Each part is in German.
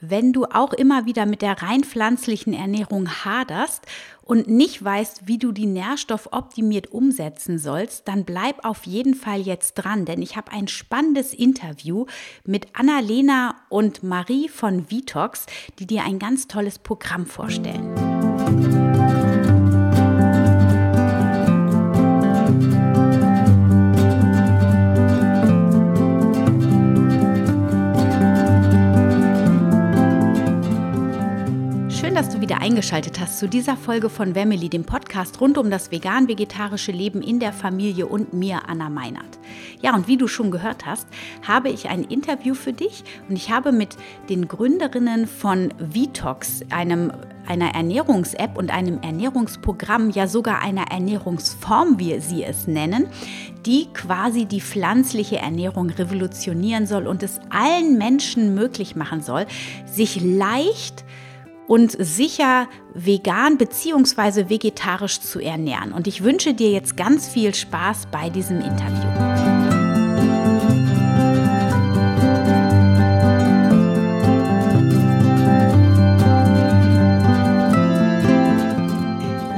wenn du auch immer wieder mit der rein pflanzlichen Ernährung haderst und nicht weißt, wie du die Nährstoff optimiert umsetzen sollst, dann bleib auf jeden Fall jetzt dran, denn ich habe ein spannendes Interview mit Annalena und Marie von Vitox, die dir ein ganz tolles Programm vorstellen. Wieder eingeschaltet hast zu dieser Folge von Wemmeli, dem Podcast rund um das vegan-vegetarische Leben in der Familie und mir, Anna Meinert. Ja, und wie du schon gehört hast, habe ich ein Interview für dich und ich habe mit den Gründerinnen von Vitox, einem einer Ernährungs-App und einem Ernährungsprogramm, ja sogar einer Ernährungsform, wie sie es nennen, die quasi die pflanzliche Ernährung revolutionieren soll und es allen Menschen möglich machen soll, sich leicht und sicher vegan bzw. vegetarisch zu ernähren. Und ich wünsche dir jetzt ganz viel Spaß bei diesem Interview.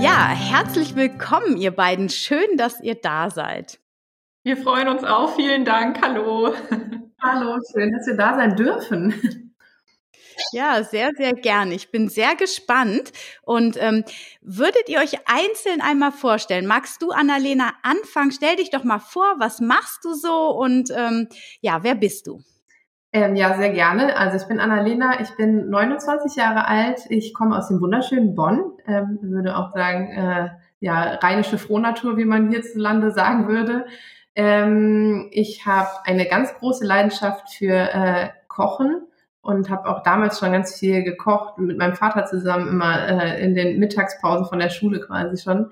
Ja, herzlich willkommen, ihr beiden. Schön, dass ihr da seid. Wir freuen uns auch. Vielen Dank. Hallo. Hallo, schön, dass wir da sein dürfen. Ja, sehr, sehr gern. Ich bin sehr gespannt. Und ähm, würdet ihr euch einzeln einmal vorstellen? Magst du, Annalena, anfangen? Stell dich doch mal vor, was machst du so und ähm, ja, wer bist du? Ähm, ja, sehr gerne. Also ich bin Annalena, ich bin 29 Jahre alt, ich komme aus dem wunderschönen Bonn, ähm, würde auch sagen, äh, ja, rheinische Frohnatur, wie man hierzulande sagen würde. Ähm, ich habe eine ganz große Leidenschaft für äh, Kochen und habe auch damals schon ganz viel gekocht, mit meinem Vater zusammen immer äh, in den Mittagspausen von der Schule quasi schon.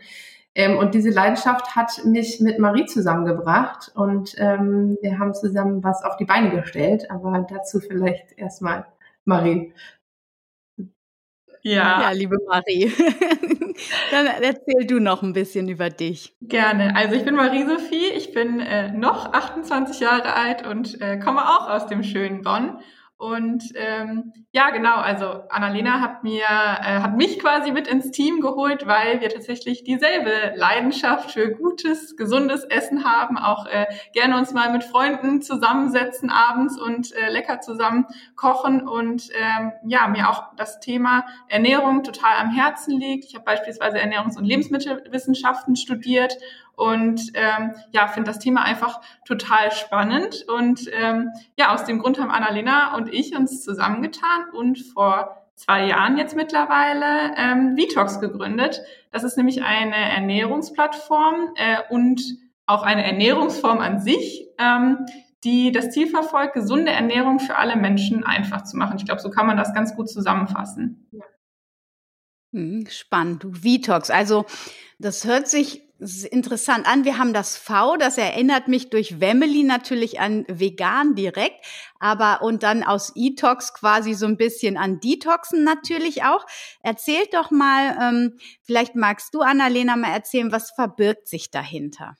Ähm, und diese Leidenschaft hat mich mit Marie zusammengebracht und ähm, wir haben zusammen was auf die Beine gestellt, aber dazu vielleicht erstmal Marie. Ja. ja, liebe Marie. Dann erzähl du noch ein bisschen über dich. Gerne. Also ich bin Marie-Sophie, ich bin äh, noch 28 Jahre alt und äh, komme auch aus dem schönen Bonn und ähm, ja, genau, also Annalena hat mir, äh, hat mich quasi mit ins Team geholt, weil wir tatsächlich dieselbe Leidenschaft für gutes, gesundes Essen haben, auch äh, gerne uns mal mit Freunden zusammensetzen abends und äh, lecker zusammen kochen und ähm, ja, mir auch das Thema Ernährung total am Herzen liegt. Ich habe beispielsweise Ernährungs- und Lebensmittelwissenschaften studiert und ähm, ja, finde das Thema einfach total spannend. Und ähm, ja, aus dem Grund haben Annalena und ich uns zusammengetan und vor zwei Jahren jetzt mittlerweile ähm, Vitox gegründet. Das ist nämlich eine Ernährungsplattform äh, und auch eine Ernährungsform an sich, ähm, die das Ziel verfolgt, gesunde Ernährung für alle Menschen einfach zu machen. Ich glaube, so kann man das ganz gut zusammenfassen. Ja. Hm, spannend, du Vitox. Also das hört sich interessant an. Wir haben das V, das erinnert mich durch Wemily natürlich an vegan direkt, aber und dann aus E-Tox quasi so ein bisschen an Detoxen natürlich auch. Erzählt doch mal, ähm, vielleicht magst du, Annalena, mal erzählen, was verbirgt sich dahinter?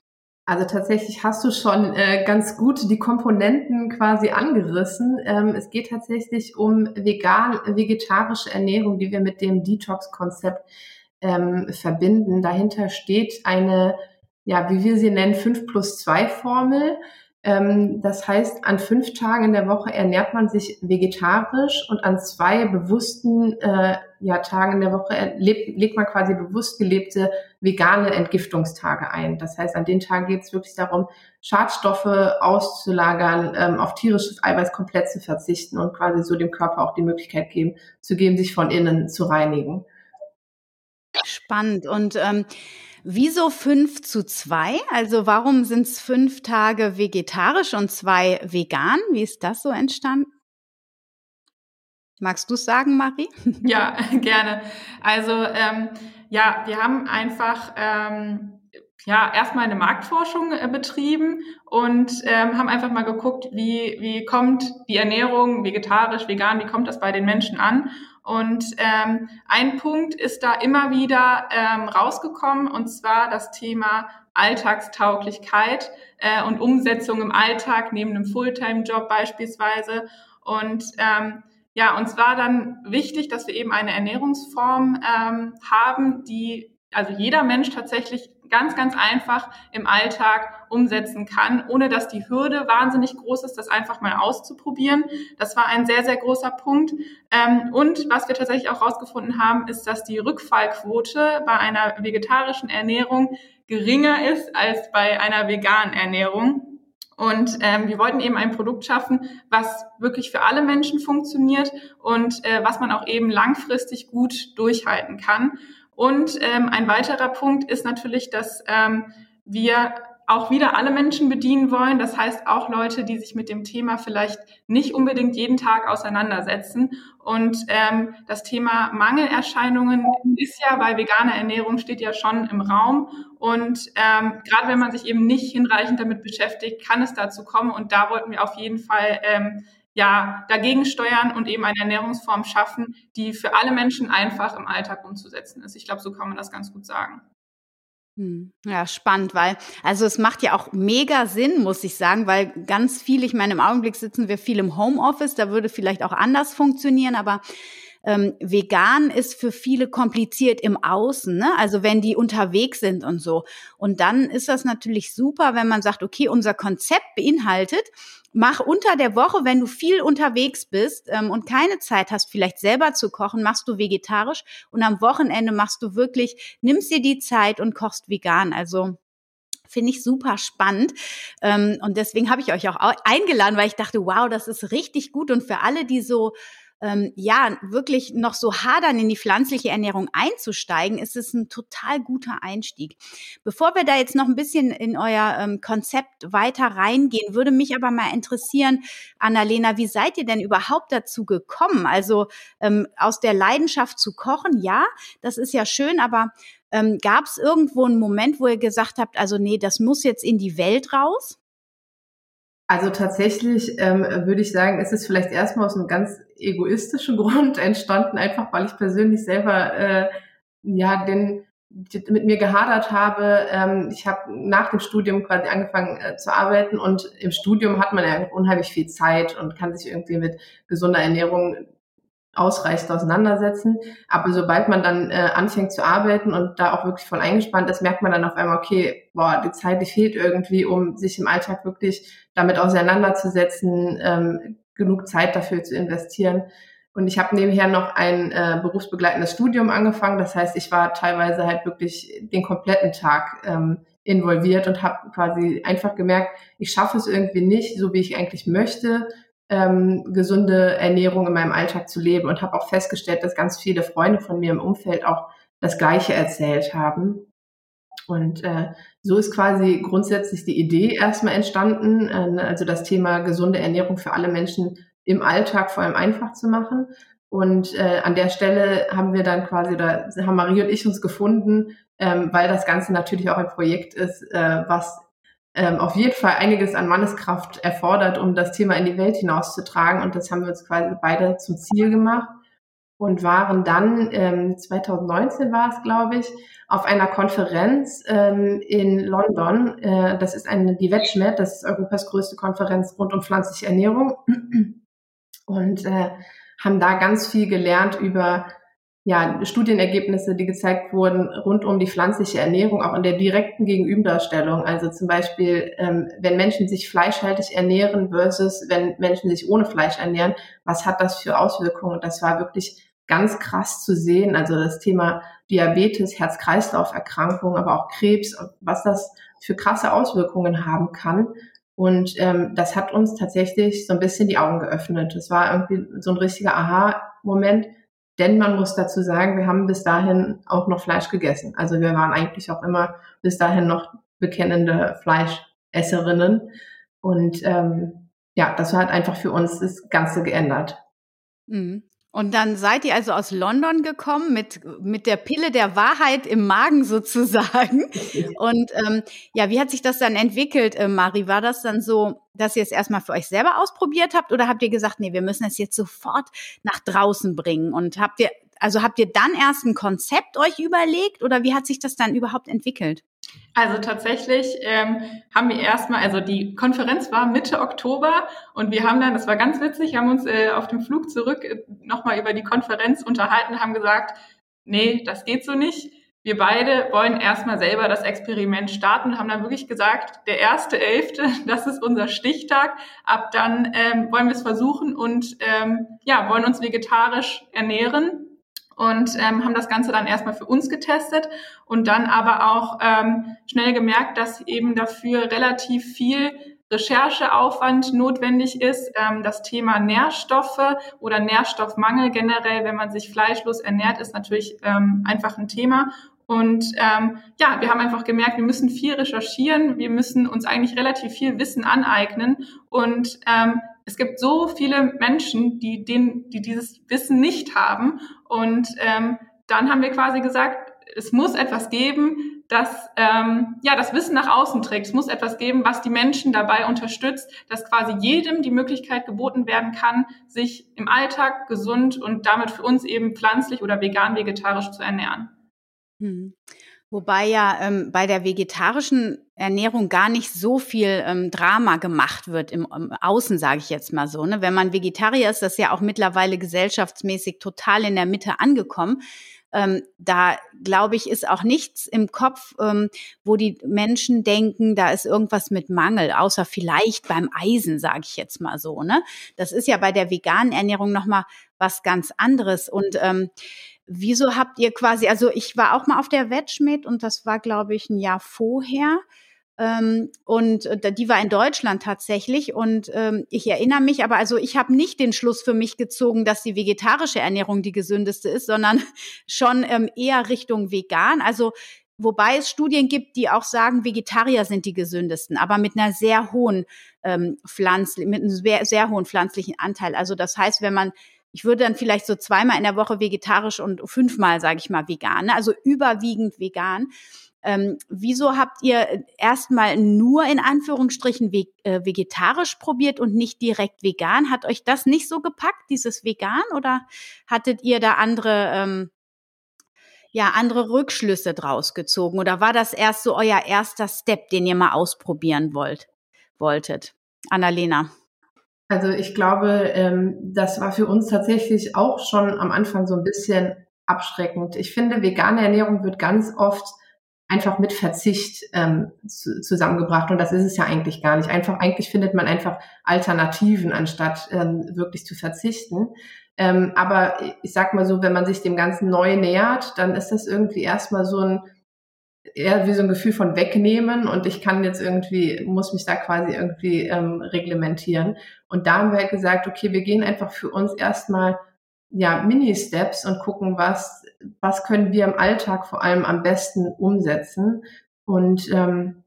Also tatsächlich hast du schon äh, ganz gut die Komponenten quasi angerissen. Ähm, es geht tatsächlich um vegan, vegetarische Ernährung, die wir mit dem Detox-Konzept ähm, verbinden. Dahinter steht eine, ja, wie wir sie nennen, 5 plus 2 Formel. Ähm, das heißt, an fünf Tagen in der Woche ernährt man sich vegetarisch und an zwei bewussten äh, ja, Tagen in der Woche lebt, legt man quasi bewusst gelebte vegane Entgiftungstage ein. Das heißt, an den Tagen geht es wirklich darum, Schadstoffe auszulagern, ähm, auf tierisches Eiweiß komplett zu verzichten und quasi so dem Körper auch die Möglichkeit geben, zu geben, sich von innen zu reinigen. Spannend. Und ähm, wieso fünf zu zwei? Also warum sind es fünf Tage vegetarisch und zwei vegan? Wie ist das so entstanden? Magst du es sagen, Marie? Ja, gerne. Also ähm, ja, wir haben einfach ähm, ja erstmal eine Marktforschung äh, betrieben und ähm, haben einfach mal geguckt, wie wie kommt die Ernährung vegetarisch, vegan, wie kommt das bei den Menschen an? Und ähm, ein Punkt ist da immer wieder ähm, rausgekommen, und zwar das Thema Alltagstauglichkeit äh, und Umsetzung im Alltag neben einem Fulltime-Job beispielsweise. Und ähm, Ja, uns war dann wichtig, dass wir eben eine Ernährungsform ähm, haben, die also jeder Mensch tatsächlich ganz, ganz einfach im Alltag umsetzen kann, ohne dass die Hürde wahnsinnig groß ist, das einfach mal auszuprobieren. Das war ein sehr, sehr großer Punkt. Ähm, und was wir tatsächlich auch herausgefunden haben, ist, dass die Rückfallquote bei einer vegetarischen Ernährung geringer ist als bei einer veganen Ernährung. Und ähm, wir wollten eben ein Produkt schaffen, was wirklich für alle Menschen funktioniert und äh, was man auch eben langfristig gut durchhalten kann. Und ähm, ein weiterer Punkt ist natürlich, dass ähm, wir auch wieder alle Menschen bedienen wollen. Das heißt auch Leute, die sich mit dem Thema vielleicht nicht unbedingt jeden Tag auseinandersetzen. Und ähm, das Thema Mangelerscheinungen ist ja bei veganer Ernährung steht ja schon im Raum. Und ähm, gerade wenn man sich eben nicht hinreichend damit beschäftigt, kann es dazu kommen. Und da wollten wir auf jeden Fall ähm, ja, dagegen steuern und eben eine Ernährungsform schaffen, die für alle Menschen einfach im Alltag umzusetzen ist. Ich glaube, so kann man das ganz gut sagen. Hm. Ja, spannend, weil, also es macht ja auch mega Sinn, muss ich sagen, weil ganz viel, ich meine, im Augenblick sitzen wir viel im Homeoffice, da würde vielleicht auch anders funktionieren, aber ähm, vegan ist für viele kompliziert im Außen, ne? also wenn die unterwegs sind und so. Und dann ist das natürlich super, wenn man sagt, okay, unser Konzept beinhaltet, mach unter der Woche, wenn du viel unterwegs bist ähm, und keine Zeit hast, vielleicht selber zu kochen, machst du vegetarisch und am Wochenende machst du wirklich, nimmst dir die Zeit und kochst vegan. Also Finde ich super spannend. Ähm, und deswegen habe ich euch auch eingeladen, weil ich dachte, wow, das ist richtig gut. Und für alle, die so ähm, ja wirklich noch so hadern, in die pflanzliche Ernährung einzusteigen, ist es ein total guter Einstieg. Bevor wir da jetzt noch ein bisschen in euer ähm, Konzept weiter reingehen, würde mich aber mal interessieren, Annalena, wie seid ihr denn überhaupt dazu gekommen? Also ähm, aus der Leidenschaft zu kochen, ja, das ist ja schön, aber ähm, gab es irgendwo einen Moment, wo ihr gesagt habt, also nee, das muss jetzt in die Welt raus? Also tatsächlich ähm, würde ich sagen, ist es vielleicht erstmal aus einem ganz egoistischen Grund entstanden, einfach weil ich persönlich selber äh, ja den mit mir gehadert habe. Ähm, ich habe nach dem Studium quasi angefangen äh, zu arbeiten und im Studium hat man ja unheimlich viel Zeit und kann sich irgendwie mit gesunder Ernährung ausreichend auseinandersetzen. Aber sobald man dann äh, anfängt zu arbeiten und da auch wirklich voll eingespannt ist, merkt man dann auf einmal, okay, boah, die Zeit, die fehlt irgendwie, um sich im Alltag wirklich damit auseinanderzusetzen, ähm, genug Zeit dafür zu investieren. Und ich habe nebenher noch ein äh, berufsbegleitendes Studium angefangen. Das heißt, ich war teilweise halt wirklich den kompletten Tag ähm, involviert und habe quasi einfach gemerkt, ich schaffe es irgendwie nicht, so wie ich eigentlich möchte, ähm, gesunde Ernährung in meinem Alltag zu leben und habe auch festgestellt, dass ganz viele Freunde von mir im Umfeld auch das Gleiche erzählt haben. Und äh, so ist quasi grundsätzlich die Idee erstmal entstanden, äh, also das Thema gesunde Ernährung für alle Menschen im Alltag vor allem einfach zu machen. Und äh, an der Stelle haben wir dann quasi, da haben Marie und ich uns gefunden, ähm, weil das Ganze natürlich auch ein Projekt ist, äh, was ähm, auf jeden Fall einiges an Manneskraft erfordert, um das Thema in die Welt hinauszutragen. Und das haben wir uns quasi beide zum Ziel gemacht und waren dann, ähm, 2019 war es, glaube ich, auf einer Konferenz ähm, in London. Äh, das ist eine, die WetschMed, das ist Europas größte Konferenz rund um pflanzliche Ernährung. Und äh, haben da ganz viel gelernt über ja, Studienergebnisse, die gezeigt wurden rund um die pflanzliche Ernährung, auch in der direkten Gegenüberstellung. Also zum Beispiel, ähm, wenn Menschen sich fleischhaltig ernähren versus wenn Menschen sich ohne Fleisch ernähren, was hat das für Auswirkungen? Das war wirklich ganz krass zu sehen. Also das Thema Diabetes, Herz-Kreislauf-Erkrankungen, aber auch Krebs, was das für krasse Auswirkungen haben kann. Und ähm, das hat uns tatsächlich so ein bisschen die Augen geöffnet. Das war irgendwie so ein richtiger Aha-Moment denn man muss dazu sagen, wir haben bis dahin auch noch Fleisch gegessen. Also wir waren eigentlich auch immer bis dahin noch bekennende Fleischesserinnen. Und ähm, ja, das hat einfach für uns das Ganze geändert. Mhm. Und dann seid ihr also aus London gekommen mit, mit der Pille der Wahrheit im Magen sozusagen. Und ähm, ja, wie hat sich das dann entwickelt, äh, Mari? War das dann so, dass ihr es erstmal für euch selber ausprobiert habt oder habt ihr gesagt, nee, wir müssen es jetzt sofort nach draußen bringen? Und habt ihr, also habt ihr dann erst ein Konzept euch überlegt oder wie hat sich das dann überhaupt entwickelt? Also tatsächlich ähm, haben wir erstmal, also die Konferenz war Mitte Oktober und wir haben dann, das war ganz witzig, haben uns äh, auf dem Flug zurück äh, nochmal über die Konferenz unterhalten, haben gesagt, nee, das geht so nicht. Wir beide wollen erstmal selber das Experiment starten, haben dann wirklich gesagt, der erste Elfte, das ist unser Stichtag. Ab dann ähm, wollen wir es versuchen und ähm, ja, wollen uns vegetarisch ernähren und ähm, haben das Ganze dann erstmal für uns getestet und dann aber auch ähm, schnell gemerkt, dass eben dafür relativ viel Rechercheaufwand notwendig ist. Ähm, das Thema Nährstoffe oder Nährstoffmangel generell, wenn man sich fleischlos ernährt, ist natürlich ähm, einfach ein Thema. Und ähm, ja, wir haben einfach gemerkt, wir müssen viel recherchieren, wir müssen uns eigentlich relativ viel Wissen aneignen. Und ähm, es gibt so viele Menschen, die, den, die dieses Wissen nicht haben. Und ähm, dann haben wir quasi gesagt, es muss etwas geben, das ähm, ja das Wissen nach außen trägt. Es muss etwas geben, was die Menschen dabei unterstützt, dass quasi jedem die Möglichkeit geboten werden kann, sich im Alltag gesund und damit für uns eben pflanzlich oder vegan vegetarisch zu ernähren. Hm. Wobei ja ähm, bei der vegetarischen Ernährung gar nicht so viel ähm, Drama gemacht wird im, im Außen, sage ich jetzt mal so. Ne? Wenn man Vegetarier ist, das ist ja auch mittlerweile gesellschaftsmäßig total in der Mitte angekommen. Ähm, da glaube ich, ist auch nichts im Kopf, ähm, wo die Menschen denken, da ist irgendwas mit Mangel, außer vielleicht beim Eisen, sage ich jetzt mal so. Ne? Das ist ja bei der veganen Ernährung noch mal was ganz anderes. Und ähm, wieso habt ihr quasi, also ich war auch mal auf der Wedgmet und das war, glaube ich, ein Jahr vorher. Ähm, und äh, die war in Deutschland tatsächlich. Und ähm, ich erinnere mich, aber also ich habe nicht den Schluss für mich gezogen, dass die vegetarische Ernährung die gesündeste ist, sondern schon ähm, eher Richtung vegan. Also wobei es Studien gibt, die auch sagen, Vegetarier sind die gesündesten, aber mit einer sehr hohen ähm, Pflanz, mit einem sehr, sehr hohen pflanzlichen Anteil. Also das heißt, wenn man ich würde dann vielleicht so zweimal in der Woche vegetarisch und fünfmal, sage ich mal, vegan, ne? also überwiegend vegan. Ähm, wieso habt ihr erstmal nur in Anführungsstrichen ve äh, vegetarisch probiert und nicht direkt vegan? Hat euch das nicht so gepackt, dieses Vegan, oder hattet ihr da andere, ähm, ja, andere Rückschlüsse draus gezogen? Oder war das erst so euer erster Step, den ihr mal ausprobieren wollt, wolltet? Annalena. Also ich glaube, ähm, das war für uns tatsächlich auch schon am Anfang so ein bisschen abschreckend. Ich finde, vegane Ernährung wird ganz oft einfach mit Verzicht ähm, zu, zusammengebracht und das ist es ja eigentlich gar nicht. Einfach eigentlich findet man einfach Alternativen anstatt ähm, wirklich zu verzichten. Ähm, aber ich sag mal so, wenn man sich dem Ganzen neu nähert, dann ist das irgendwie erstmal so ein eher wie so ein Gefühl von wegnehmen und ich kann jetzt irgendwie, muss mich da quasi irgendwie ähm, reglementieren. Und da haben wir halt gesagt, okay, wir gehen einfach für uns erstmal ja, Mini-Steps und gucken, was, was können wir im Alltag vor allem am besten umsetzen. Und ähm,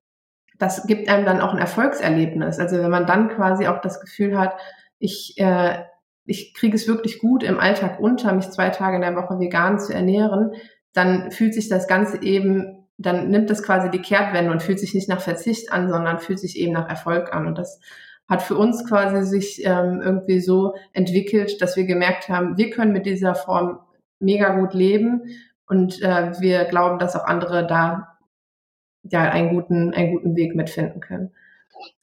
das gibt einem dann auch ein Erfolgserlebnis. Also wenn man dann quasi auch das Gefühl hat, ich, äh, ich kriege es wirklich gut im Alltag unter, mich zwei Tage in der Woche vegan zu ernähren, dann fühlt sich das Ganze eben dann nimmt das quasi die Kehrtwende und fühlt sich nicht nach Verzicht an, sondern fühlt sich eben nach Erfolg an. Und das hat für uns quasi sich ähm, irgendwie so entwickelt, dass wir gemerkt haben, wir können mit dieser Form mega gut leben und äh, wir glauben, dass auch andere da ja einen guten, einen guten Weg mitfinden können.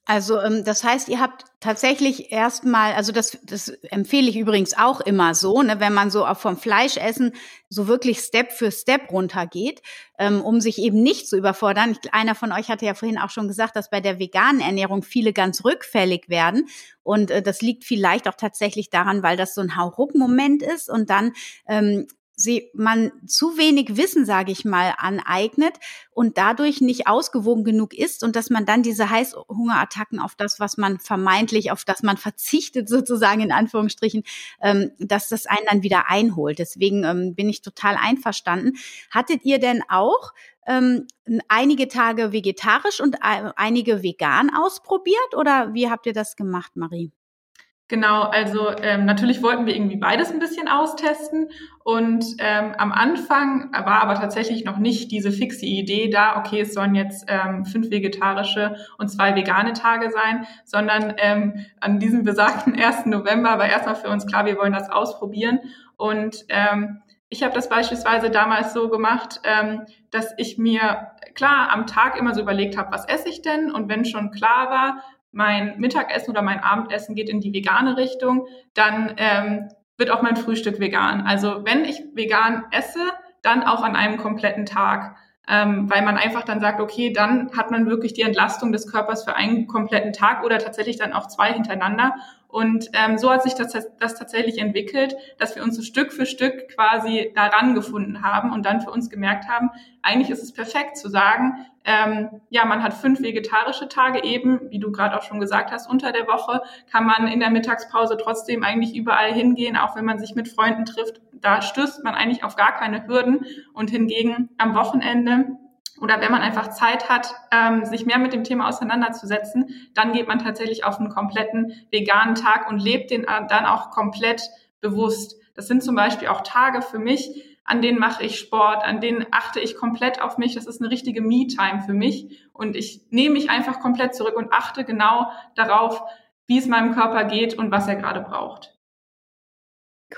Also ähm, das heißt, ihr habt tatsächlich erstmal, also das, das empfehle ich übrigens auch immer so, ne, wenn man so auch vom Fleischessen so wirklich Step für Step runtergeht, ähm, um sich eben nicht zu überfordern. Ich, einer von euch hatte ja vorhin auch schon gesagt, dass bei der veganen Ernährung viele ganz rückfällig werden. Und äh, das liegt vielleicht auch tatsächlich daran, weil das so ein Hauruck-Moment ist und dann ähm, sie man zu wenig Wissen, sage ich mal, aneignet und dadurch nicht ausgewogen genug ist und dass man dann diese Heißhungerattacken auf das, was man vermeintlich, auf das man verzichtet sozusagen in Anführungsstrichen, ähm, dass das einen dann wieder einholt. Deswegen ähm, bin ich total einverstanden. Hattet ihr denn auch ähm, einige Tage vegetarisch und äh, einige vegan ausprobiert oder wie habt ihr das gemacht, Marie? Genau, also ähm, natürlich wollten wir irgendwie beides ein bisschen austesten und ähm, am Anfang war aber tatsächlich noch nicht diese fixe Idee da, okay, es sollen jetzt ähm, fünf vegetarische und zwei vegane Tage sein, sondern ähm, an diesem besagten 1. November war erstmal für uns klar, wir wollen das ausprobieren und ähm, Ich habe das beispielsweise damals so gemacht, ähm, dass ich mir klar am Tag immer so überlegt habe, was esse ich denn? Und wenn schon klar war, mein Mittagessen oder mein Abendessen geht in die vegane Richtung, dann ähm, wird auch mein Frühstück vegan. Also wenn ich vegan esse, dann auch an einem kompletten Tag ähm, weil man einfach dann sagt, okay, dann hat man wirklich die Entlastung des Körpers für einen kompletten Tag oder tatsächlich dann auch zwei hintereinander. Und ähm, so hat sich das, das tatsächlich entwickelt, dass wir uns so Stück für Stück quasi daran gefunden haben und dann für uns gemerkt haben, eigentlich ist es perfekt zu sagen, ähm, ja, man hat fünf vegetarische Tage eben, wie du gerade auch schon gesagt hast, unter der Woche kann man in der Mittagspause trotzdem eigentlich überall hingehen, auch wenn man sich mit Freunden trifft. Da stößt man eigentlich auf gar keine Hürden und hingegen am Wochenende oder wenn man einfach Zeit hat, ähm, sich mehr mit dem Thema auseinanderzusetzen, dann geht man tatsächlich auf einen kompletten veganen Tag und lebt den äh, dann auch komplett bewusst. Das sind zum Beispiel auch Tage für mich, an denen mache ich Sport, an denen achte ich komplett auf mich. Das ist eine richtige Me-Time für mich und ich nehme mich einfach komplett zurück und achte genau darauf, wie es meinem Körper geht und was er gerade braucht.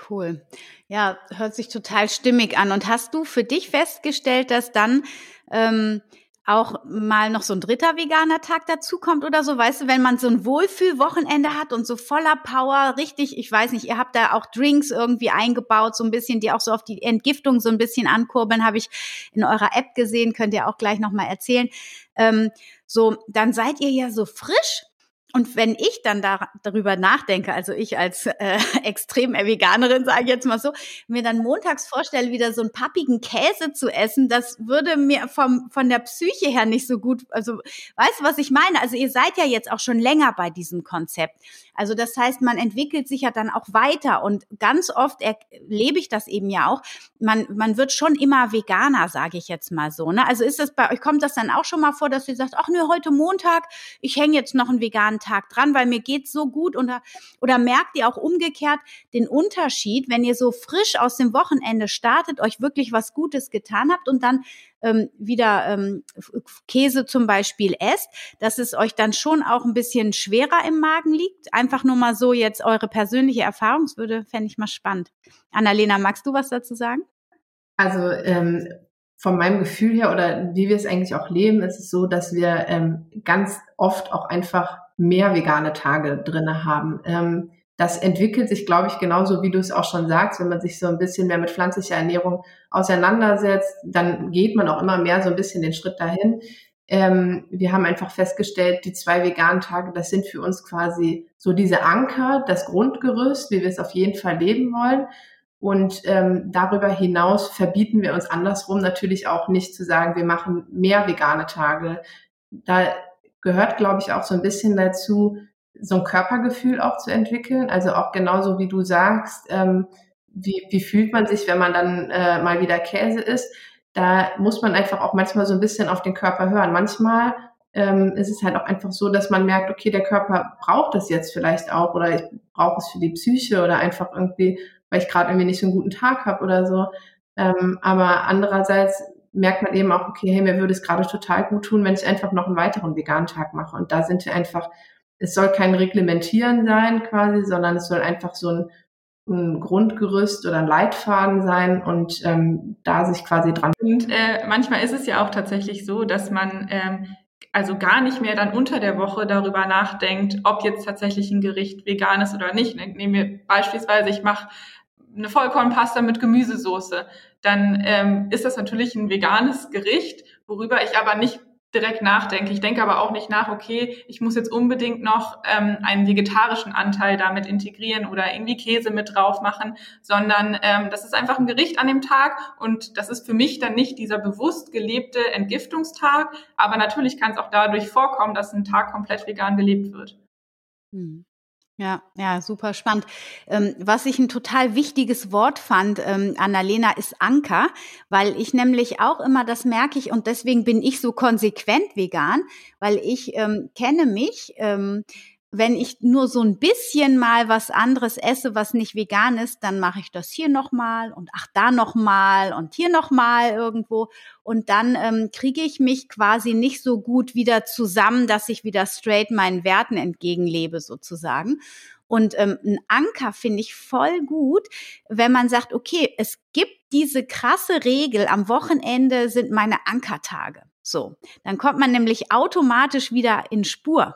Cool. Ja, hört sich total stimmig an. Und hast du für dich festgestellt, dass dann ähm, auch mal noch so ein dritter veganer Tag dazukommt oder so, weißt du, wenn man so ein Wohlfühlwochenende hat und so voller Power, richtig, ich weiß nicht, ihr habt da auch Drinks irgendwie eingebaut, so ein bisschen, die auch so auf die Entgiftung so ein bisschen ankurbeln, habe ich in eurer App gesehen, könnt ihr auch gleich nochmal erzählen. Ähm, so, dann seid ihr ja so frisch und wenn ich dann da, darüber nachdenke, also ich als äh, extrem Veganerin, sage ich jetzt mal so, mir dann montags vorstelle, wieder so einen pappigen Käse zu essen, das würde mir vom, von der Psyche her nicht so gut, also weißt du, was ich meine? Also ihr seid ja jetzt auch schon länger bei diesem Konzept. Also das heißt, man entwickelt sich ja dann auch weiter und ganz oft erlebe ich das eben ja auch. Man, man wird schon immer Veganer, sage ich jetzt mal so. Ne? Also ist das bei euch, kommt das dann auch schon mal vor, dass ihr sagt, ach nö, heute Montag, ich hänge jetzt noch einen veganen Tag dran, weil mir geht's so gut oder, oder merkt ihr auch umgekehrt den Unterschied, wenn ihr so frisch aus dem Wochenende startet, euch wirklich was Gutes getan habt und dann ähm, wieder ähm, Käse zum Beispiel esst, dass es euch dann schon auch ein bisschen schwerer im Magen liegt? Einfach nur mal so jetzt eure persönliche Erfahrungswürde, fände ich mal spannend. Annalena, magst du was dazu sagen? Also ähm, von meinem Gefühl her oder wie wir es eigentlich auch leben, ist es so, dass wir ähm, ganz oft auch einfach mehr vegane Tage drinne haben. Ähm, das entwickelt sich, glaube ich, genauso wie du es auch schon sagst, wenn man sich so ein bisschen mehr mit pflanzlicher Ernährung auseinandersetzt, dann geht man auch immer mehr so ein bisschen den Schritt dahin. Ähm, wir haben einfach festgestellt, die zwei veganen Tage, das sind für uns quasi so diese Anker, das Grundgerüst, wie wir es auf jeden Fall leben wollen. Und ähm, darüber hinaus verbieten wir uns andersrum natürlich auch nicht zu sagen, wir machen mehr vegane Tage. Da gehört, glaube ich, auch so ein bisschen dazu, so ein Körpergefühl auch zu entwickeln. Also auch genauso wie du sagst, ähm, wie, wie fühlt man sich, wenn man dann äh, mal wieder Käse isst. Da muss man einfach auch manchmal so ein bisschen auf den Körper hören. Manchmal ähm, ist es halt auch einfach so, dass man merkt, okay, der Körper braucht das jetzt vielleicht auch oder ich brauche es für die Psyche oder einfach irgendwie, weil ich gerade irgendwie nicht so einen guten Tag habe oder so. Ähm, aber andererseits merkt man eben auch, okay, hey, mir würde es gerade total gut tun, wenn ich einfach noch einen weiteren veganen Tag mache. Und da sind wir einfach es soll kein Reglementieren sein quasi, sondern es soll einfach so ein, ein Grundgerüst oder ein Leitfaden sein und ähm, da sich quasi dran. Und äh, manchmal ist es ja auch tatsächlich so, dass man ähm, also gar nicht mehr dann unter der Woche darüber nachdenkt, ob jetzt tatsächlich ein Gericht vegan ist oder nicht. Nehmen wir beispielsweise, ich mache eine Vollkornpasta mit Gemüsesoße, dann ähm, ist das natürlich ein veganes Gericht, worüber ich aber nicht direkt nachdenke. Ich denke aber auch nicht nach, okay, ich muss jetzt unbedingt noch ähm, einen vegetarischen Anteil damit integrieren oder irgendwie Käse mit drauf machen, sondern ähm, das ist einfach ein Gericht an dem Tag und das ist für mich dann nicht dieser bewusst gelebte Entgiftungstag, aber natürlich kann es auch dadurch vorkommen, dass ein Tag komplett vegan gelebt wird. Hm. Ja, ja, super spannend. Ähm, was ich ein total wichtiges Wort fand, ähm, Annalena, ist Anker, weil ich nämlich auch immer, das merke ich und deswegen bin ich so konsequent vegan, weil ich ähm, kenne mich, ähm, wenn ich nur so ein bisschen mal was anderes esse, was nicht vegan ist, dann mache ich das hier nochmal und ach da nochmal und hier nochmal irgendwo. Und dann ähm, kriege ich mich quasi nicht so gut wieder zusammen, dass ich wieder straight meinen Werten entgegenlebe sozusagen. Und ähm, ein Anker finde ich voll gut, wenn man sagt, okay, es gibt diese krasse Regel, am Wochenende sind meine Ankertage. So, dann kommt man nämlich automatisch wieder in Spur.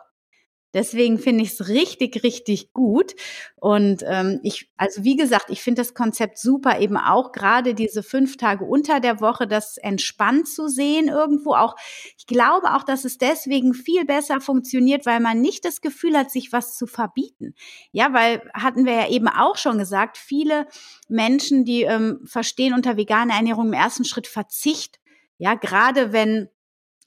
Deswegen finde ich es richtig, richtig gut. Und ähm, ich, also wie gesagt, ich finde das Konzept super, eben auch gerade diese fünf Tage unter der Woche, das entspannt zu sehen irgendwo. Auch ich glaube auch, dass es deswegen viel besser funktioniert, weil man nicht das Gefühl hat, sich was zu verbieten. Ja, weil hatten wir ja eben auch schon gesagt, viele Menschen, die ähm, verstehen unter veganer Ernährung im ersten Schritt Verzicht. Ja, gerade wenn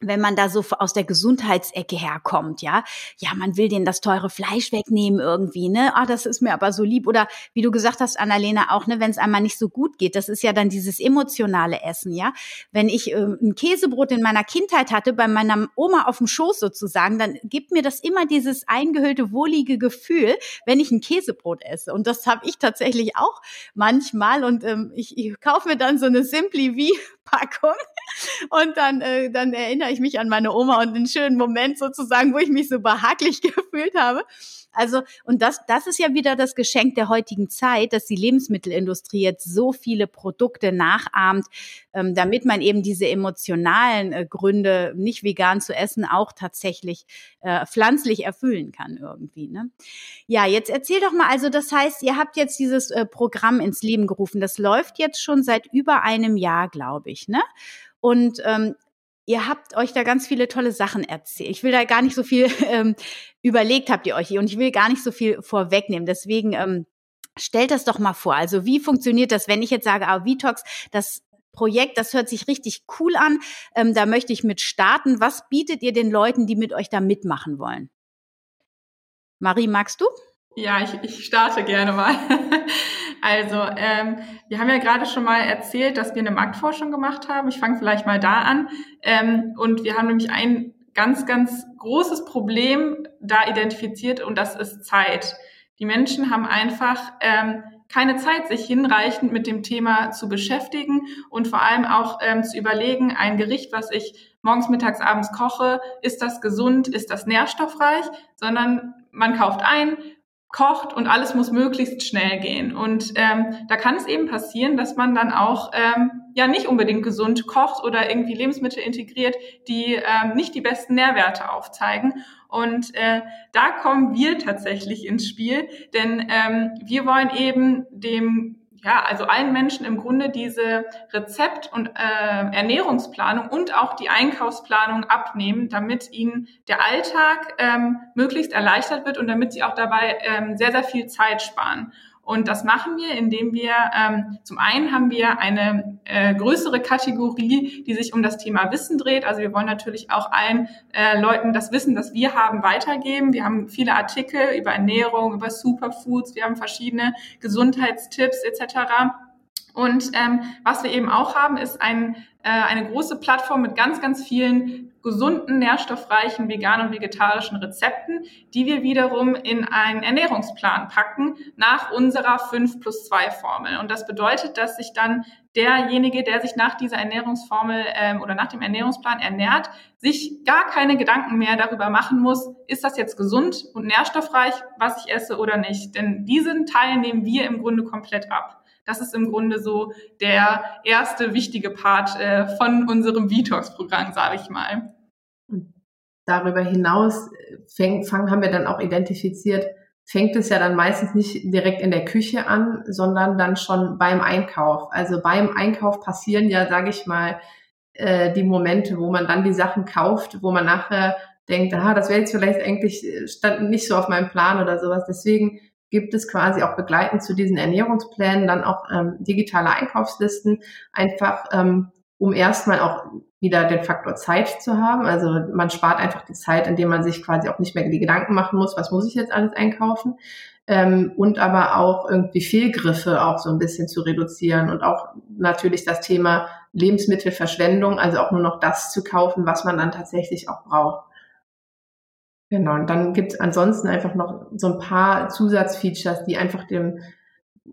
wenn man da so aus der Gesundheitsecke herkommt, ja, ja, man will denen das teure Fleisch wegnehmen irgendwie, ne? Ah, das ist mir aber so lieb. Oder wie du gesagt hast, Annalena, auch, ne, wenn es einmal nicht so gut geht, das ist ja dann dieses emotionale Essen, ja. Wenn ich äh, ein Käsebrot in meiner Kindheit hatte, bei meiner Oma auf dem Schoß sozusagen, dann gibt mir das immer dieses eingehüllte, wohlige Gefühl, wenn ich ein Käsebrot esse. Und das habe ich tatsächlich auch manchmal. Und ähm, ich, ich kaufe mir dann so eine Simply wie Packung und dann, äh, dann erinnere ich mich an meine Oma und den schönen Moment sozusagen, wo ich mich so behaglich gefühlt habe. Also, und das, das ist ja wieder das Geschenk der heutigen Zeit, dass die Lebensmittelindustrie jetzt so viele Produkte nachahmt, ähm, damit man eben diese emotionalen äh, Gründe, nicht vegan zu essen, auch tatsächlich äh, pflanzlich erfüllen kann irgendwie. Ne? Ja, jetzt erzähl doch mal, also das heißt, ihr habt jetzt dieses äh, Programm ins Leben gerufen. Das läuft jetzt schon seit über einem Jahr, glaube ich, ne? Und ähm, ihr habt euch da ganz viele tolle Sachen erzählt. Ich will da gar nicht so viel ähm, überlegt, habt ihr euch und ich will gar nicht so viel vorwegnehmen. Deswegen ähm, stellt das doch mal vor. Also wie funktioniert das, wenn ich jetzt sage, ah, Vitox, das Projekt, das hört sich richtig cool an, ähm, da möchte ich mit starten. Was bietet ihr den Leuten, die mit euch da mitmachen wollen? Marie, magst du? Ja, ich, ich starte gerne mal. Also, ähm, wir haben ja gerade schon mal erzählt, dass wir eine Marktforschung gemacht haben. Ich fange vielleicht mal da an. Ähm, und wir haben nämlich ein ganz, ganz großes Problem da identifiziert und das ist Zeit. Die Menschen haben einfach ähm, keine Zeit, sich hinreichend mit dem Thema zu beschäftigen und vor allem auch ähm, zu überlegen, ein Gericht, was ich morgens, mittags, abends koche, ist das gesund, ist das nährstoffreich, sondern man kauft ein, kocht und alles muss möglichst schnell gehen. Und ähm, da kann es eben passieren, dass man dann auch ähm, ja nicht unbedingt gesund kocht oder irgendwie Lebensmittel integriert, die ähm, nicht die besten Nährwerte aufzeigen. Und äh, da kommen wir tatsächlich ins Spiel, denn ähm, wir wollen eben dem ja, also allen Menschen im Grunde diese Rezept- und äh, Ernährungsplanung und auch die Einkaufsplanung abnehmen, damit ihnen der Alltag ähm, möglichst erleichtert wird und damit sie auch dabei ähm, sehr, sehr viel Zeit sparen. Und das machen wir, indem wir ähm, zum einen haben wir eine äh, größere Kategorie, die sich um das Thema Wissen dreht. Also wir wollen natürlich auch allen äh, Leuten das Wissen, das wir haben, weitergeben. Wir haben viele Artikel über Ernährung, über Superfoods, wir haben verschiedene Gesundheitstipps etc. Und ähm, was wir eben auch haben, ist ein, eine große Plattform mit ganz, ganz vielen gesunden, nährstoffreichen, veganen und vegetarischen Rezepten, die wir wiederum in einen Ernährungsplan packen nach unserer 5 plus 2 Formel. Und das bedeutet, dass sich dann derjenige, der sich nach dieser Ernährungsformel ähm, oder nach dem Ernährungsplan ernährt, sich gar keine Gedanken mehr darüber machen muss, ist das jetzt gesund und nährstoffreich, was ich esse oder nicht. Denn diesen Teil nehmen wir im Grunde komplett ab. Das ist im Grunde so der erste wichtige Part äh, von unserem Vitox-Programm, sage ich mal. Darüber hinaus äh, fäng, fang, haben wir dann auch identifiziert, fängt es ja dann meistens nicht direkt in der Küche an, sondern dann schon beim Einkauf. Also beim Einkauf passieren ja, sage ich mal, äh, die Momente, wo man dann die Sachen kauft, wo man nachher denkt, ah, das wäre jetzt vielleicht eigentlich äh, stand nicht so auf meinem Plan oder sowas. Deswegen gibt es quasi auch begleitend zu diesen Ernährungsplänen dann auch ähm, digitale Einkaufslisten, einfach ähm, um erstmal auch wieder den Faktor Zeit zu haben. Also man spart einfach die Zeit, indem man sich quasi auch nicht mehr die Gedanken machen muss, was muss ich jetzt alles einkaufen. Ähm, und aber auch irgendwie Fehlgriffe auch so ein bisschen zu reduzieren und auch natürlich das Thema Lebensmittelverschwendung, also auch nur noch das zu kaufen, was man dann tatsächlich auch braucht. Genau, und dann gibt es ansonsten einfach noch so ein paar Zusatzfeatures, die einfach dem,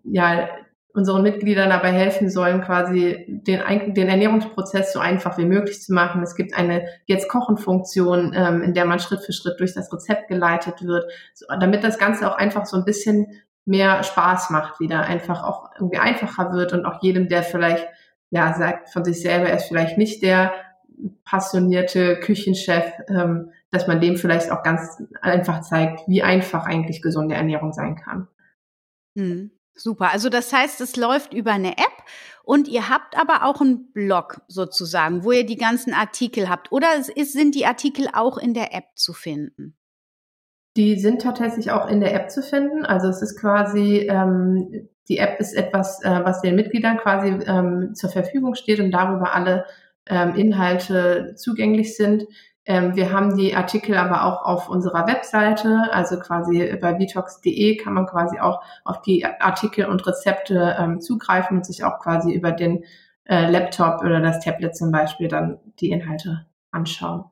ja, unseren Mitgliedern dabei helfen sollen, quasi den, den Ernährungsprozess so einfach wie möglich zu machen. Es gibt eine Jetzt-Kochen-Funktion, ähm, in der man Schritt für Schritt durch das Rezept geleitet wird, so, damit das Ganze auch einfach so ein bisschen mehr Spaß macht, wieder einfach auch irgendwie einfacher wird und auch jedem, der vielleicht ja sagt von sich selber, er ist vielleicht nicht der passionierte Küchenchef, ähm, dass man dem vielleicht auch ganz einfach zeigt, wie einfach eigentlich gesunde Ernährung sein kann. Hm. Super. Also das heißt, es läuft über eine App und ihr habt aber auch einen Blog sozusagen, wo ihr die ganzen Artikel habt. Oder ist, sind die Artikel auch in der App zu finden? Die sind tatsächlich auch in der App zu finden. Also es ist quasi, ähm, die App ist etwas, äh, was den Mitgliedern quasi ähm, zur Verfügung steht und darüber alle ähm, Inhalte zugänglich sind. Ähm, wir haben die Artikel aber auch auf unserer Webseite, also quasi bei vitox.de kann man quasi auch auf die Artikel und Rezepte ähm, zugreifen und sich auch quasi über den äh, Laptop oder das Tablet zum Beispiel dann die Inhalte anschauen.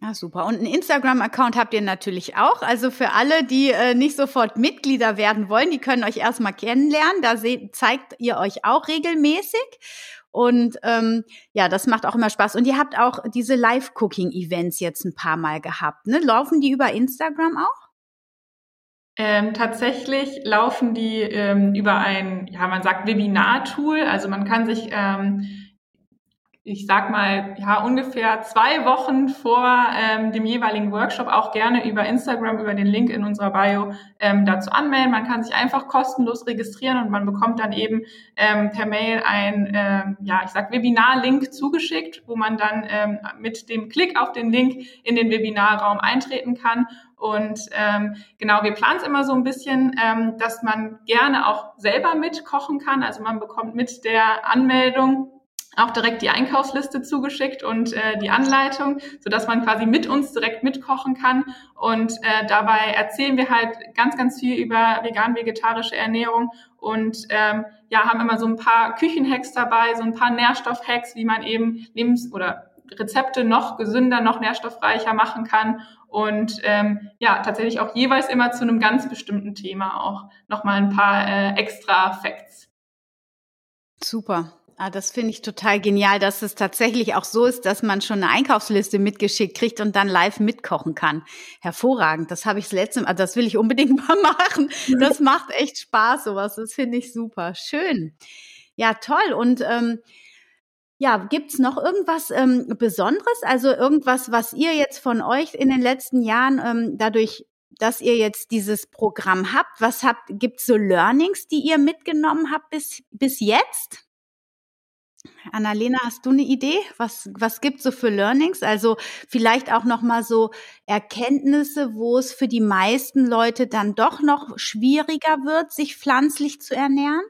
Ja, super. Und einen Instagram-Account habt ihr natürlich auch. Also für alle, die äh, nicht sofort Mitglieder werden wollen, die können euch erstmal kennenlernen. Da zeigt ihr euch auch regelmäßig. Und ähm, ja, das macht auch immer Spaß. Und ihr habt auch diese Live-Cooking-Events jetzt ein paar Mal gehabt. Ne? Laufen die über Instagram auch? Ähm, tatsächlich laufen die ähm, über ein, ja, man sagt Webinar-Tool. Also man kann sich ähm, ich sag mal, ja, ungefähr zwei Wochen vor ähm, dem jeweiligen Workshop auch gerne über Instagram, über den Link in unserer Bio ähm, dazu anmelden. Man kann sich einfach kostenlos registrieren und man bekommt dann eben ähm, per Mail ein, ähm, ja, ich sag Webinar-Link zugeschickt, wo man dann ähm, mit dem Klick auf den Link in den Webinarraum eintreten kann und ähm, genau, wir planen es immer so ein bisschen, ähm, dass man gerne auch selber mitkochen kann. Also man bekommt mit der Anmeldung auch direkt die Einkaufsliste zugeschickt und äh, die Anleitung, so dass man quasi mit uns direkt mitkochen kann. Und äh, dabei erzählen wir halt ganz, ganz viel über vegan-vegetarische Ernährung und ähm, ja, haben immer so ein paar Küchenhacks dabei, so ein paar Nährstoffhacks, wie man eben Lebens- oder Rezepte noch gesünder, noch nährstoffreicher machen kann und ähm, ja, tatsächlich auch jeweils immer zu einem ganz bestimmten Thema auch nochmal ein paar äh, extra Facts. Super. Ah, das finde ich total genial, dass es tatsächlich auch so ist, dass man schon eine Einkaufsliste mitgeschickt kriegt und dann live mitkochen kann. Hervorragend. Das habe ich das letzte Mal, also das will ich unbedingt mal machen. Das macht echt Spaß, sowas. Das finde ich super. Schön. Ja, toll. Und ähm, ja, gibt's noch irgendwas ähm, Besonderes? Also irgendwas, was ihr jetzt von euch in den letzten Jahren ähm, dadurch dass ihr jetzt dieses Programm habt, was habt, gibt's so Learnings, die ihr mitgenommen habt bis, bis jetzt? Annalena, hast du eine Idee? Was, was gibt so für Learnings? Also vielleicht auch nochmal so Erkenntnisse, wo es für die meisten Leute dann doch noch schwieriger wird, sich pflanzlich zu ernähren?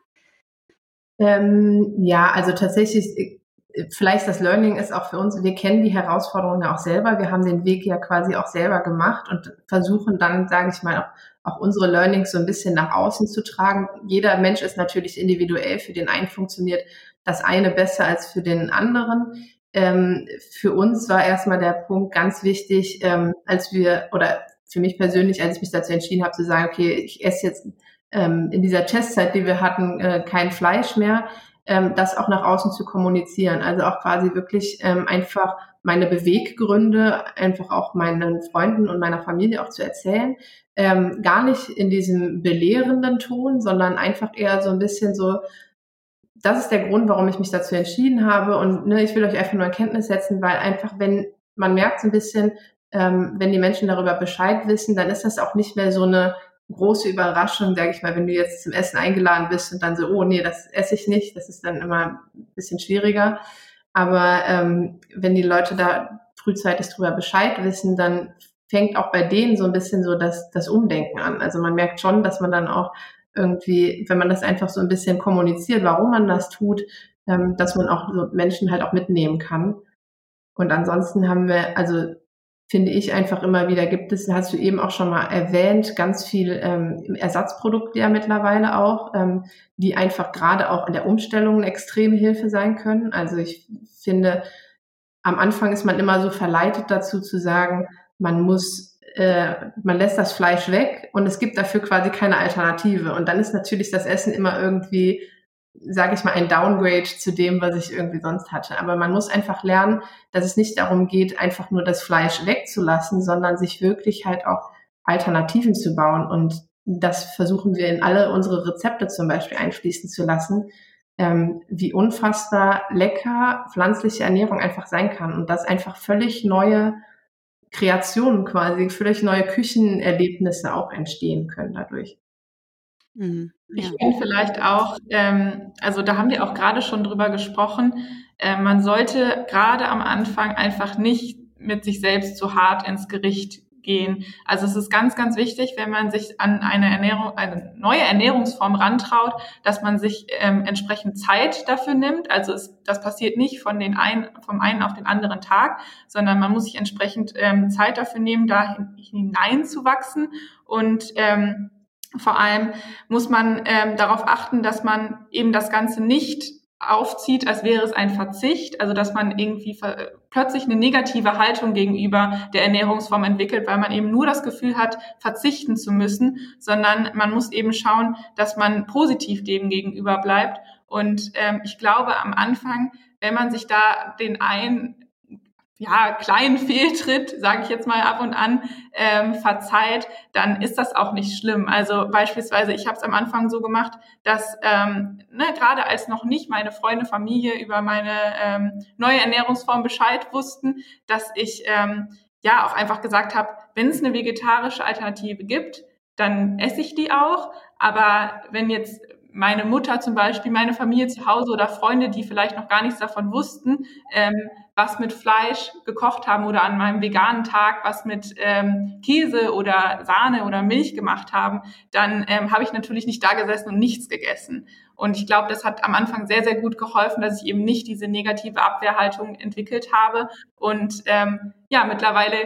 Ähm, ja, also tatsächlich, äh, vielleicht das Learning ist auch für uns, wir kennen die Herausforderungen ja auch selber. Wir haben den Weg ja quasi auch selber gemacht und versuchen dann, sage ich mal, auch, auch unsere Learnings so ein bisschen nach außen zu tragen. Jeder Mensch ist natürlich individuell. Für den einen funktioniert das eine besser als für den anderen. Ähm, für uns war erstmal der Punkt ganz wichtig, ähm, als wir, oder für mich persönlich, als ich mich dazu entschieden habe zu sagen, okay, ich esse jetzt ähm, in dieser Testzeit, die wir hatten, äh, kein Fleisch mehr, ähm, das auch nach außen zu kommunizieren. Also auch quasi wirklich ähm, einfach meine Beweggründe einfach auch meinen Freunden und meiner Familie auch zu erzählen. Ähm, gar nicht in diesem belehrenden Ton, sondern einfach eher so ein bisschen so, das ist der Grund, warum ich mich dazu entschieden habe. Und ne, ich will euch einfach nur Erkenntnis setzen, weil einfach, wenn man merkt so ein bisschen, ähm, wenn die Menschen darüber Bescheid wissen, dann ist das auch nicht mehr so eine große Überraschung, sage ich mal, wenn du jetzt zum Essen eingeladen bist und dann so, oh nee, das esse ich nicht, das ist dann immer ein bisschen schwieriger. Aber ähm, wenn die Leute da frühzeitig darüber Bescheid wissen, dann fängt auch bei denen so ein bisschen so das, das Umdenken an. Also man merkt schon, dass man dann auch irgendwie, wenn man das einfach so ein bisschen kommuniziert, warum man das tut, ähm, dass man auch so Menschen halt auch mitnehmen kann. Und ansonsten haben wir, also finde ich einfach immer wieder, gibt es, hast du eben auch schon mal erwähnt, ganz viel ähm, Ersatzprodukte ja mittlerweile auch, ähm, die einfach gerade auch in der Umstellung eine extreme Hilfe sein können. Also ich finde, am Anfang ist man immer so verleitet dazu zu sagen, man muss äh, man lässt das Fleisch weg und es gibt dafür quasi keine Alternative. Und dann ist natürlich das Essen immer irgendwie, sage ich mal, ein Downgrade zu dem, was ich irgendwie sonst hatte. Aber man muss einfach lernen, dass es nicht darum geht, einfach nur das Fleisch wegzulassen, sondern sich wirklich halt auch Alternativen zu bauen. Und das versuchen wir in alle unsere Rezepte zum Beispiel einfließen zu lassen, ähm, wie unfassbar lecker pflanzliche Ernährung einfach sein kann und dass einfach völlig neue Kreationen quasi, völlig neue Küchenerlebnisse auch entstehen können dadurch. Mhm. Ich finde vielleicht auch, ähm, also da haben wir auch gerade schon drüber gesprochen, äh, man sollte gerade am Anfang einfach nicht mit sich selbst zu hart ins Gericht gehen. Also es ist ganz, ganz wichtig, wenn man sich an eine Ernährung, eine neue Ernährungsform rantraut, dass man sich ähm, entsprechend Zeit dafür nimmt. Also es, das passiert nicht von den einen, vom einen auf den anderen Tag, sondern man muss sich entsprechend ähm, Zeit dafür nehmen, da hineinzuwachsen und ähm, vor allem muss man ähm, darauf achten, dass man eben das Ganze nicht aufzieht, als wäre es ein Verzicht, also dass man irgendwie plötzlich eine negative Haltung gegenüber der Ernährungsform entwickelt, weil man eben nur das Gefühl hat, verzichten zu müssen, sondern man muss eben schauen, dass man positiv dem gegenüber bleibt. Und ähm, ich glaube, am Anfang, wenn man sich da den einen ja, kleinen Fehltritt, sage ich jetzt mal ab und an, ähm, verzeiht, dann ist das auch nicht schlimm. Also beispielsweise, ich habe es am Anfang so gemacht, dass ähm, ne, gerade als noch nicht meine Freunde, Familie über meine ähm, neue Ernährungsform Bescheid wussten, dass ich ähm, ja auch einfach gesagt habe, wenn es eine vegetarische Alternative gibt, dann esse ich die auch. Aber wenn jetzt meine Mutter zum Beispiel, meine Familie zu Hause oder Freunde, die vielleicht noch gar nichts davon wussten, ähm, was mit Fleisch gekocht haben oder an meinem veganen Tag was mit ähm, Käse oder Sahne oder Milch gemacht haben, dann ähm, habe ich natürlich nicht da gesessen und nichts gegessen. Und ich glaube, das hat am Anfang sehr, sehr gut geholfen, dass ich eben nicht diese negative Abwehrhaltung entwickelt habe. Und ähm, ja, mittlerweile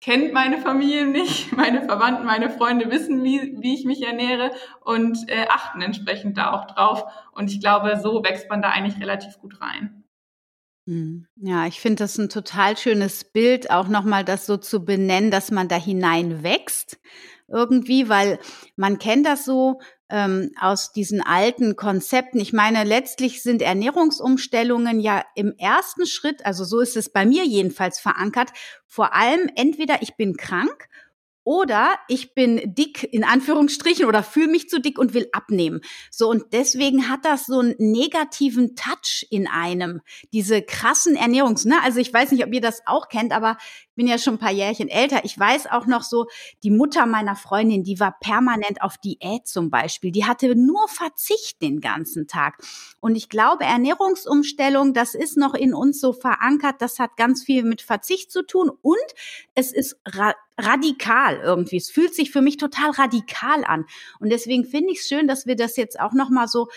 kennt meine Familie nicht, meine Verwandten, meine Freunde wissen, wie, wie ich mich ernähre und äh, achten entsprechend da auch drauf. Und ich glaube, so wächst man da eigentlich relativ gut rein. Hm. Ja, ich finde das ein total schönes Bild, auch nochmal das so zu benennen, dass man da hinein wächst irgendwie, weil man kennt das so, ähm, aus diesen alten Konzepten. Ich meine, letztlich sind Ernährungsumstellungen ja im ersten Schritt, also so ist es bei mir jedenfalls verankert, vor allem entweder ich bin krank oder ich bin dick in Anführungsstrichen oder fühle mich zu dick und will abnehmen. So und deswegen hat das so einen negativen Touch in einem. Diese krassen Ernährungs, ne? Also ich weiß nicht, ob ihr das auch kennt, aber ich bin ja schon ein paar Jährchen älter. Ich weiß auch noch so, die Mutter meiner Freundin, die war permanent auf Diät zum Beispiel. Die hatte nur Verzicht den ganzen Tag. Und ich glaube, Ernährungsumstellung, das ist noch in uns so verankert. Das hat ganz viel mit Verzicht zu tun und es ist radikal irgendwie. Es fühlt sich für mich total radikal an. Und deswegen finde ich es schön, dass wir das jetzt auch nochmal so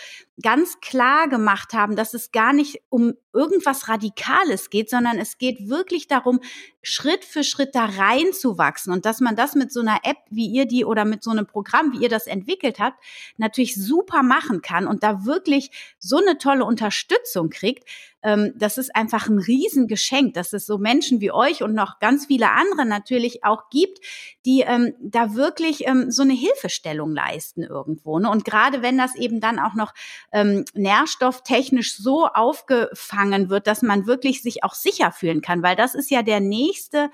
ganz klar gemacht haben, dass es gar nicht um irgendwas Radikales geht, sondern es geht wirklich darum, Schritt für Schritt da reinzuwachsen und dass man das mit so einer App, wie ihr die oder mit so einem Programm, wie ihr das entwickelt habt, natürlich super machen kann und da wirklich so eine tolle Unterstützung kriegt, ähm, das ist einfach ein Riesengeschenk, dass es so Menschen wie euch und noch ganz viele andere natürlich auch gibt, die ähm, da wirklich ähm, so eine Hilfestellung leisten irgendwo. Ne? Und gerade wenn das eben dann auch noch nährstofftechnisch so aufgefangen wird, dass man wirklich sich auch sicher fühlen kann, weil das ist ja der nächste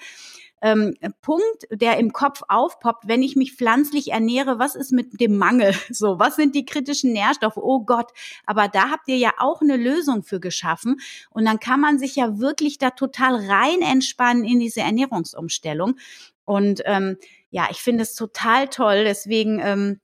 ähm, Punkt, der im Kopf aufpoppt, wenn ich mich pflanzlich ernähre, was ist mit dem Mangel? So, was sind die kritischen Nährstoffe? Oh Gott, aber da habt ihr ja auch eine Lösung für geschaffen und dann kann man sich ja wirklich da total rein entspannen in diese Ernährungsumstellung und ähm, ja, ich finde es total toll, deswegen ähm,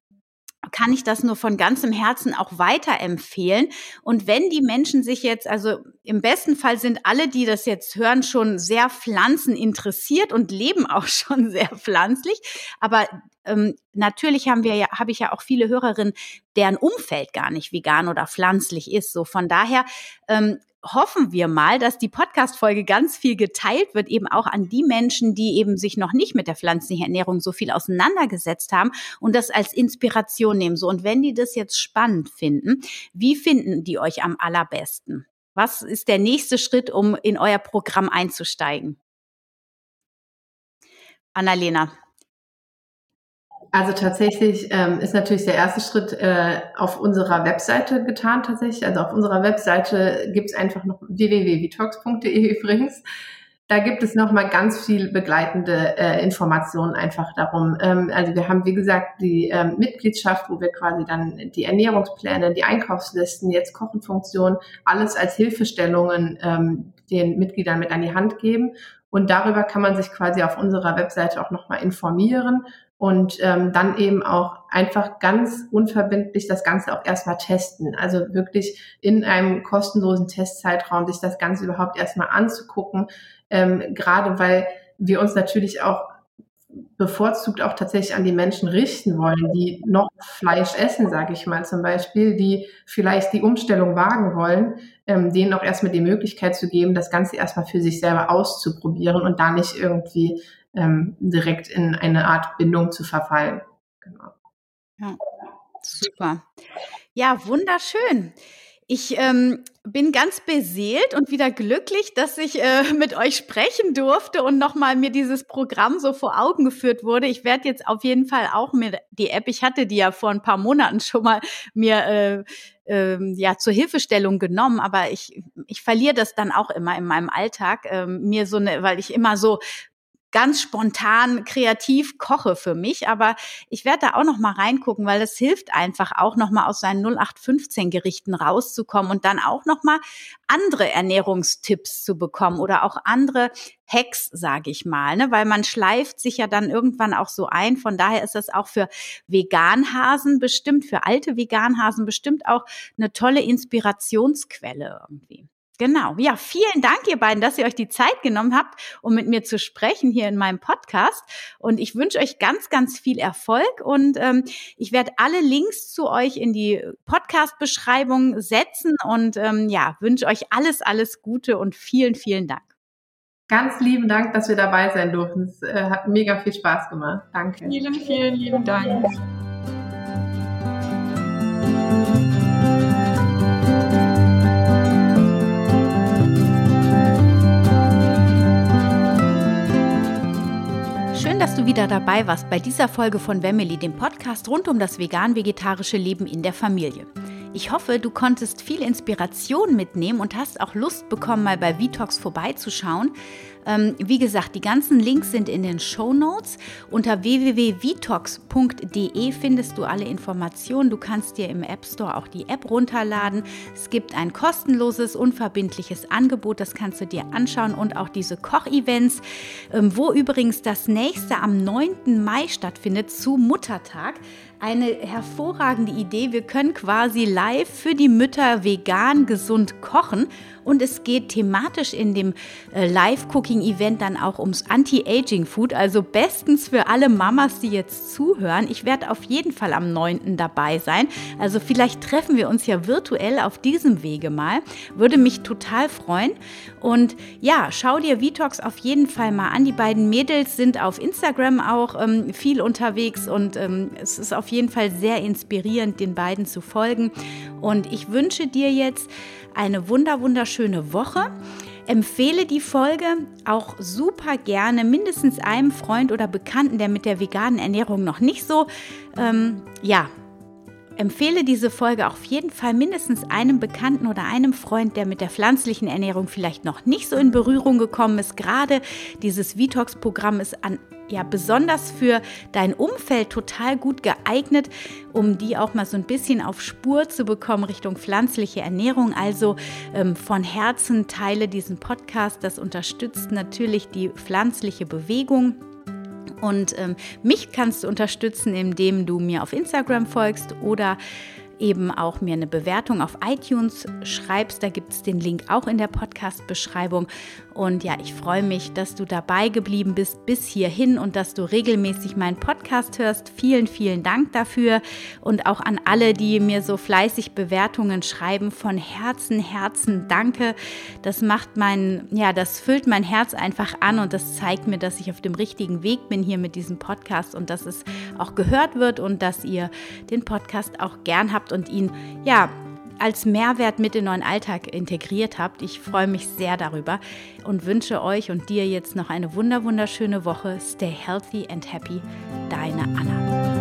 kann ich das nur von ganzem Herzen auch weiterempfehlen. Und wenn die Menschen sich jetzt, also im besten Fall sind alle, die das jetzt hören, schon sehr pflanzen interessiert und leben auch schon sehr pflanzlich. Aber ähm, natürlich haben wir ja, habe ich ja auch viele Hörerinnen, deren Umfeld gar nicht vegan oder pflanzlich ist. So von daher ähm, hoffen wir mal, dass die Podcast-Folge ganz viel geteilt wird, eben auch an die Menschen, die eben sich noch nicht mit der pflanzlichen Ernährung so viel auseinandergesetzt haben und das als Inspiration nehmen. So, und wenn die das jetzt spannend finden, wie finden die euch am allerbesten? Was ist der nächste Schritt, um in euer Programm einzusteigen? Annalena, Also tatsächlich ähm, ist natürlich der erste Schritt äh, auf unserer Webseite getan tatsächlich. Also auf unserer Webseite gibt es einfach noch www.vtalks.de übrigens. Da gibt es nochmal ganz viel begleitende äh, Informationen einfach darum. Ähm, also wir haben, wie gesagt, die ähm, Mitgliedschaft, wo wir quasi dann die Ernährungspläne, die Einkaufslisten, jetzt Kochenfunktion, alles als Hilfestellungen ähm, den Mitgliedern mit an die Hand geben. Und darüber kann man sich quasi auf unserer Webseite auch nochmal informieren und ähm, dann eben auch einfach ganz unverbindlich das Ganze auch erstmal testen. Also wirklich in einem kostenlosen Testzeitraum sich das Ganze überhaupt erstmal anzugucken, ähm, gerade weil wir uns natürlich auch bevorzugt auch tatsächlich an die Menschen richten wollen, die noch Fleisch essen, sage ich mal zum Beispiel, die vielleicht die Umstellung wagen wollen, ähm, denen auch erstmal die Möglichkeit zu geben, das Ganze erstmal für sich selber auszuprobieren und da nicht irgendwie ähm, direkt in eine Art Bindung zu verfallen. Genau. Ja, super. Ja, wunderschön. Ich ähm, bin ganz beseelt und wieder glücklich, dass ich äh, mit euch sprechen durfte und nochmal mir dieses Programm so vor Augen geführt wurde. Ich werde jetzt auf jeden Fall auch mir die App, ich hatte die ja vor ein paar Monaten schon mal mir äh, äh, ja zur Hilfestellung genommen, aber ich ich verliere das dann auch immer in meinem Alltag ähm, mir so eine, weil ich immer so ganz spontan kreativ koche für mich, aber ich werde da auch noch mal reingucken, weil es hilft einfach auch noch mal aus seinen 0815 Gerichten rauszukommen und dann auch noch mal andere Ernährungstipps zu bekommen oder auch andere Hacks, sage ich mal, ne? weil man schleift sich ja dann irgendwann auch so ein. Von daher ist das auch für Veganhasen bestimmt, für alte Veganhasen bestimmt auch eine tolle Inspirationsquelle irgendwie. Genau. Ja, vielen Dank, ihr beiden, dass ihr euch die Zeit genommen habt, um mit mir zu sprechen hier in meinem Podcast. Und ich wünsche euch ganz, ganz viel Erfolg. Und ähm, ich werde alle Links zu euch in die Podcast-Beschreibung setzen und ähm, ja, wünsche euch alles, alles Gute und vielen, vielen Dank. Ganz lieben Dank, dass wir dabei sein durften. Es äh, hat mega viel Spaß gemacht. Danke. Vielen, vielen lieben Dank. Schön, dass du wieder dabei warst bei dieser Folge von Wemmeli, dem Podcast rund um das vegan-vegetarische Leben in der Familie. Ich hoffe, du konntest viel Inspiration mitnehmen und hast auch Lust bekommen, mal bei Vitox vorbeizuschauen. Ähm, wie gesagt, die ganzen Links sind in den Show Notes. Unter www.vitox.de findest du alle Informationen. Du kannst dir im App Store auch die App runterladen. Es gibt ein kostenloses, unverbindliches Angebot, das kannst du dir anschauen und auch diese Kochevents, ähm, wo übrigens das nächste am 9. Mai stattfindet zu Muttertag eine hervorragende Idee. Wir können quasi live für die Mütter vegan gesund kochen und es geht thematisch in dem äh, Live-Cooking-Event dann auch ums Anti-Aging-Food. Also bestens für alle Mamas, die jetzt zuhören. Ich werde auf jeden Fall am 9. dabei sein. Also vielleicht treffen wir uns ja virtuell auf diesem Wege mal. Würde mich total freuen. Und ja, schau dir Vitox auf jeden Fall mal an. Die beiden Mädels sind auf Instagram auch ähm, viel unterwegs und ähm, es ist auf jeden Fall sehr inspirierend, den beiden zu folgen. Und ich wünsche dir jetzt eine wunder wunderschöne Woche. Empfehle die Folge auch super gerne mindestens einem Freund oder Bekannten, der mit der veganen Ernährung noch nicht so, ähm, ja, empfehle diese Folge auf jeden Fall mindestens einem Bekannten oder einem Freund, der mit der pflanzlichen Ernährung vielleicht noch nicht so in Berührung gekommen ist. Gerade dieses Vitox-Programm ist an ja besonders für dein Umfeld total gut geeignet, um die auch mal so ein bisschen auf Spur zu bekommen Richtung pflanzliche Ernährung. Also ähm, von Herzen teile diesen Podcast. Das unterstützt natürlich die pflanzliche Bewegung. Und ähm, mich kannst du unterstützen, indem du mir auf Instagram folgst oder eben auch mir eine Bewertung auf iTunes schreibst. Da gibt es den Link auch in der Podcast-Beschreibung. Und ja, ich freue mich, dass du dabei geblieben bist bis hierhin und dass du regelmäßig meinen Podcast hörst. Vielen, vielen Dank dafür. Und auch an alle, die mir so fleißig Bewertungen schreiben, von Herzen, Herzen danke. Das macht mein, ja, das füllt mein Herz einfach an und das zeigt mir, dass ich auf dem richtigen Weg bin hier mit diesem Podcast und dass es auch gehört wird und dass ihr den Podcast auch gern habt und ihn, ja, als Mehrwert mit in neuen Alltag integriert habt. Ich freue mich sehr darüber und wünsche euch und dir jetzt noch eine wunder wunderschöne Woche. Stay healthy and happy. Deine Anna.